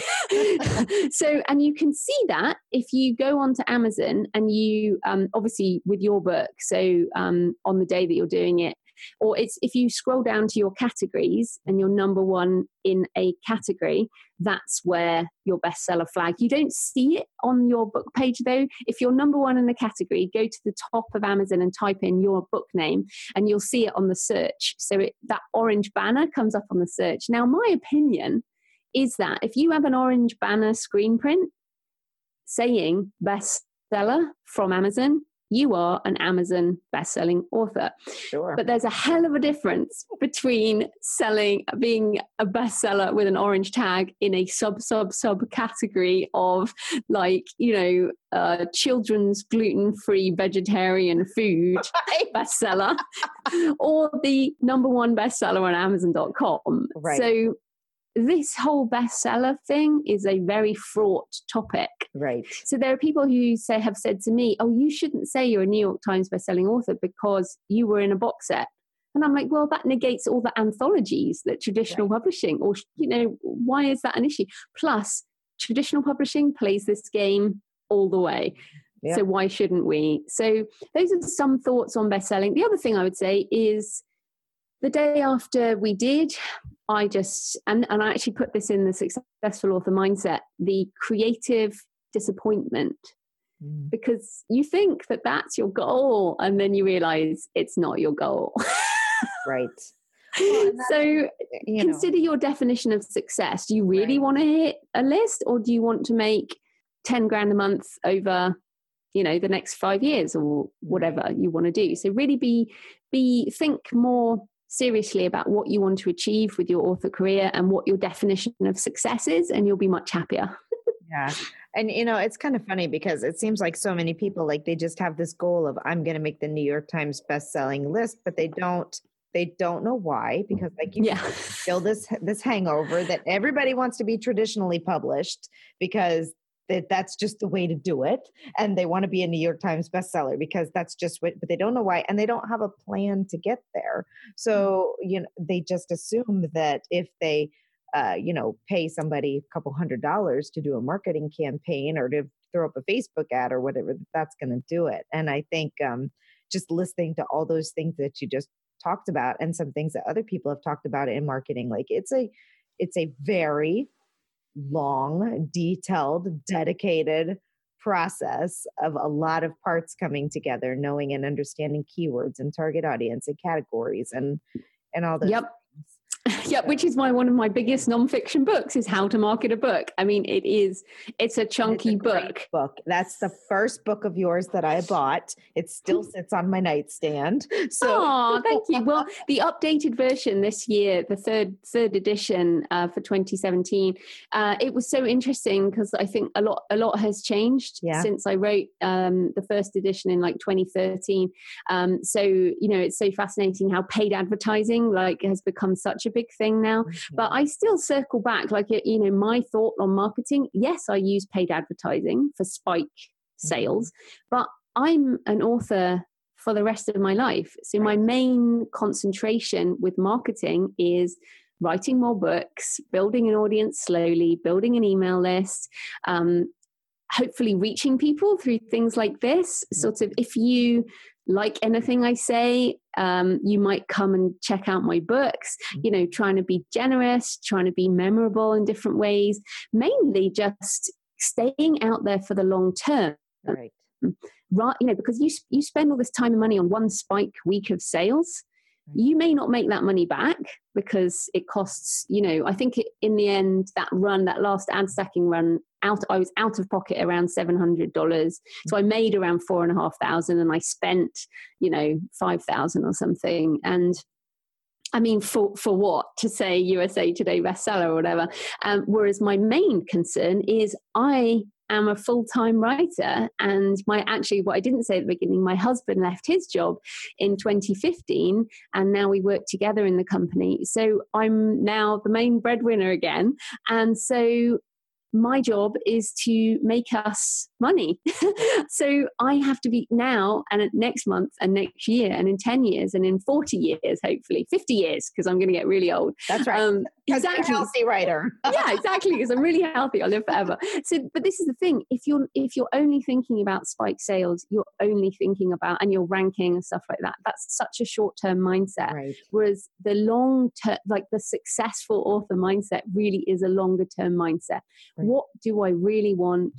so, and you can see that if you go onto Amazon and you, um, obviously with your book, so um, on the day that you're doing it, or it's if you scroll down to your categories and you're number one in a category, that's where your bestseller flag. You don't see it on your book page though. If you're number one in the category, go to the top of Amazon and type in your book name and you'll see it on the search. So it, that orange banner comes up on the search. Now, my opinion is that if you have an orange banner screen print saying bestseller from Amazon, you are an Amazon best-selling author. Sure. But there's a hell of a difference between selling being a bestseller with an orange tag in a sub sub sub category of like, you know, uh, children's gluten-free vegetarian food bestseller or the number one bestseller on amazon.com. Right. So this whole bestseller thing is a very fraught topic. Right. So there are people who say have said to me, "Oh, you shouldn't say you're a New York Times bestselling author because you were in a box set." And I'm like, well, that negates all the anthologies that traditional right. publishing, or you know, why is that an issue? Plus, traditional publishing plays this game all the way. Yep. So why shouldn't we? So those are some thoughts on bestselling. The other thing I would say is the day after we did, I just and, and I actually put this in the successful author mindset, the creative disappointment. Mm. Because you think that that's your goal, and then you realize it's not your goal. right. Well, so you consider your definition of success. Do you really right. want to hit a list or do you want to make 10 grand a month over you know the next 5 years or whatever you want to do so really be be think more seriously about what you want to achieve with your author career and what your definition of success is and you'll be much happier yeah and you know it's kind of funny because it seems like so many people like they just have this goal of i'm going to make the new york times best selling list but they don't they don't know why because like you yeah. feel this this hangover that everybody wants to be traditionally published because that that's just the way to do it and they want to be a new york times bestseller because that's just what but they don't know why and they don't have a plan to get there. So you know they just assume that if they uh, you know pay somebody a couple hundred dollars to do a marketing campaign or to throw up a facebook ad or whatever that's going to do it. And i think um, just listening to all those things that you just talked about and some things that other people have talked about in marketing like it's a it's a very long detailed dedicated process of a lot of parts coming together knowing and understanding keywords and target audience and categories and and all those yep yeah, which is why one of my biggest nonfiction books is How to Market a Book. I mean, it is it's a chunky it's a book. Book. That's the first book of yours that I bought. It still sits on my nightstand. So, oh, thank you. Well, the updated version this year, the third third edition uh, for 2017, uh, it was so interesting because I think a lot a lot has changed yeah. since I wrote um, the first edition in like 2013. Um, so you know, it's so fascinating how paid advertising like has become such a big thing now. Mm-hmm. But I still circle back, like, you know, my thought on marketing yes, I use paid advertising for spike mm-hmm. sales, but I'm an author for the rest of my life. So my main concentration with marketing is writing more books, building an audience slowly, building an email list, um, hopefully reaching people through things like this. Mm-hmm. Sort of, if you like anything I say, um, you might come and check out my books, mm-hmm. you know, trying to be generous, trying to be memorable in different ways, mainly just staying out there for the long term. Right. Right, you know, because you you spend all this time and money on one spike week of sales, you may not make that money back because it costs you know i think it, in the end that run that last ad stacking run out i was out of pocket around $700 so i made around four and a half thousand and i spent you know 5000 or something and I mean, for, for what? To say USA Today bestseller or whatever. Um, whereas my main concern is I am a full time writer. And my actually, what I didn't say at the beginning, my husband left his job in 2015, and now we work together in the company. So I'm now the main breadwinner again. And so my job is to make us money. so I have to be now and next month and next year and in 10 years and in 40 years, hopefully 50 years, because I'm going to get really old. That's right. Um, exactly. healthy writer. yeah, exactly. Because I'm really healthy. I'll live forever. So, but this is the thing. If you're, if you're only thinking about spike sales, you're only thinking about, and you're ranking and stuff like that, that's such a short term mindset. Right. Whereas the long term, like the successful author mindset really is a longer term mindset. What do I really want?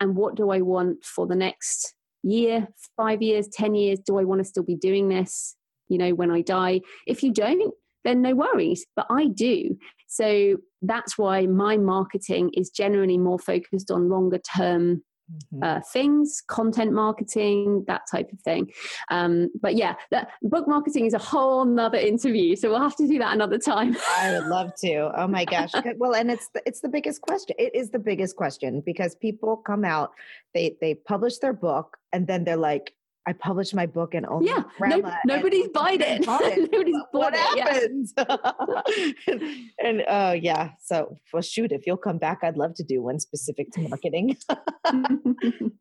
and what do I want for the next year, five years, 10 years? Do I want to still be doing this, you know, when I die? If you don't, then no worries, but I do. So that's why my marketing is generally more focused on longer term mm-hmm. uh, things, content marketing, that type of thing. Um, but yeah, that, book marketing is a whole nother interview, so we'll have to do that another time. I would love to. Oh my gosh! well, and it's the, it's the biggest question. It is the biggest question because people come out, they they publish their book, and then they're like, I published my book and only yeah, no, nobody's buying it. it. nobody's bought what it. Happens? Yeah. and oh uh, yeah, so well, shoot, if you'll come back, I'd love to do one specific to marketing.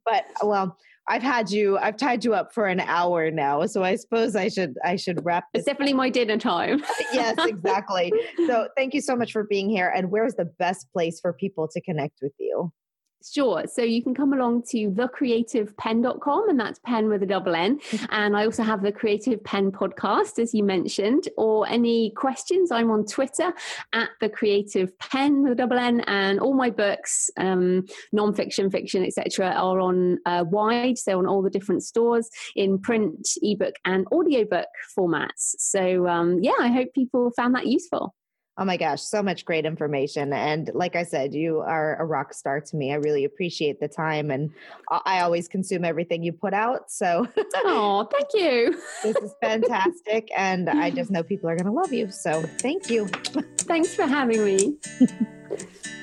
but well, I've had you, I've tied you up for an hour now, so I suppose I should I should wrap. It's definitely my dinner time. yes, exactly. So thank you so much for being here. And where's the best place for people to connect with you? Sure. So you can come along to thecreativepenn.com, and that's pen with a double N. And I also have the Creative Penn podcast, as you mentioned, or any questions. I'm on Twitter at the Creative Penn with a double N, and all my books, um, non-fiction, fiction, etc., are on uh, wide. So on all the different stores in print, ebook, and audiobook formats. So um, yeah, I hope people found that useful. Oh my gosh, so much great information. And like I said, you are a rock star to me. I really appreciate the time and I always consume everything you put out. So, oh, thank you. this is fantastic. And I just know people are going to love you. So, thank you. Thanks for having me.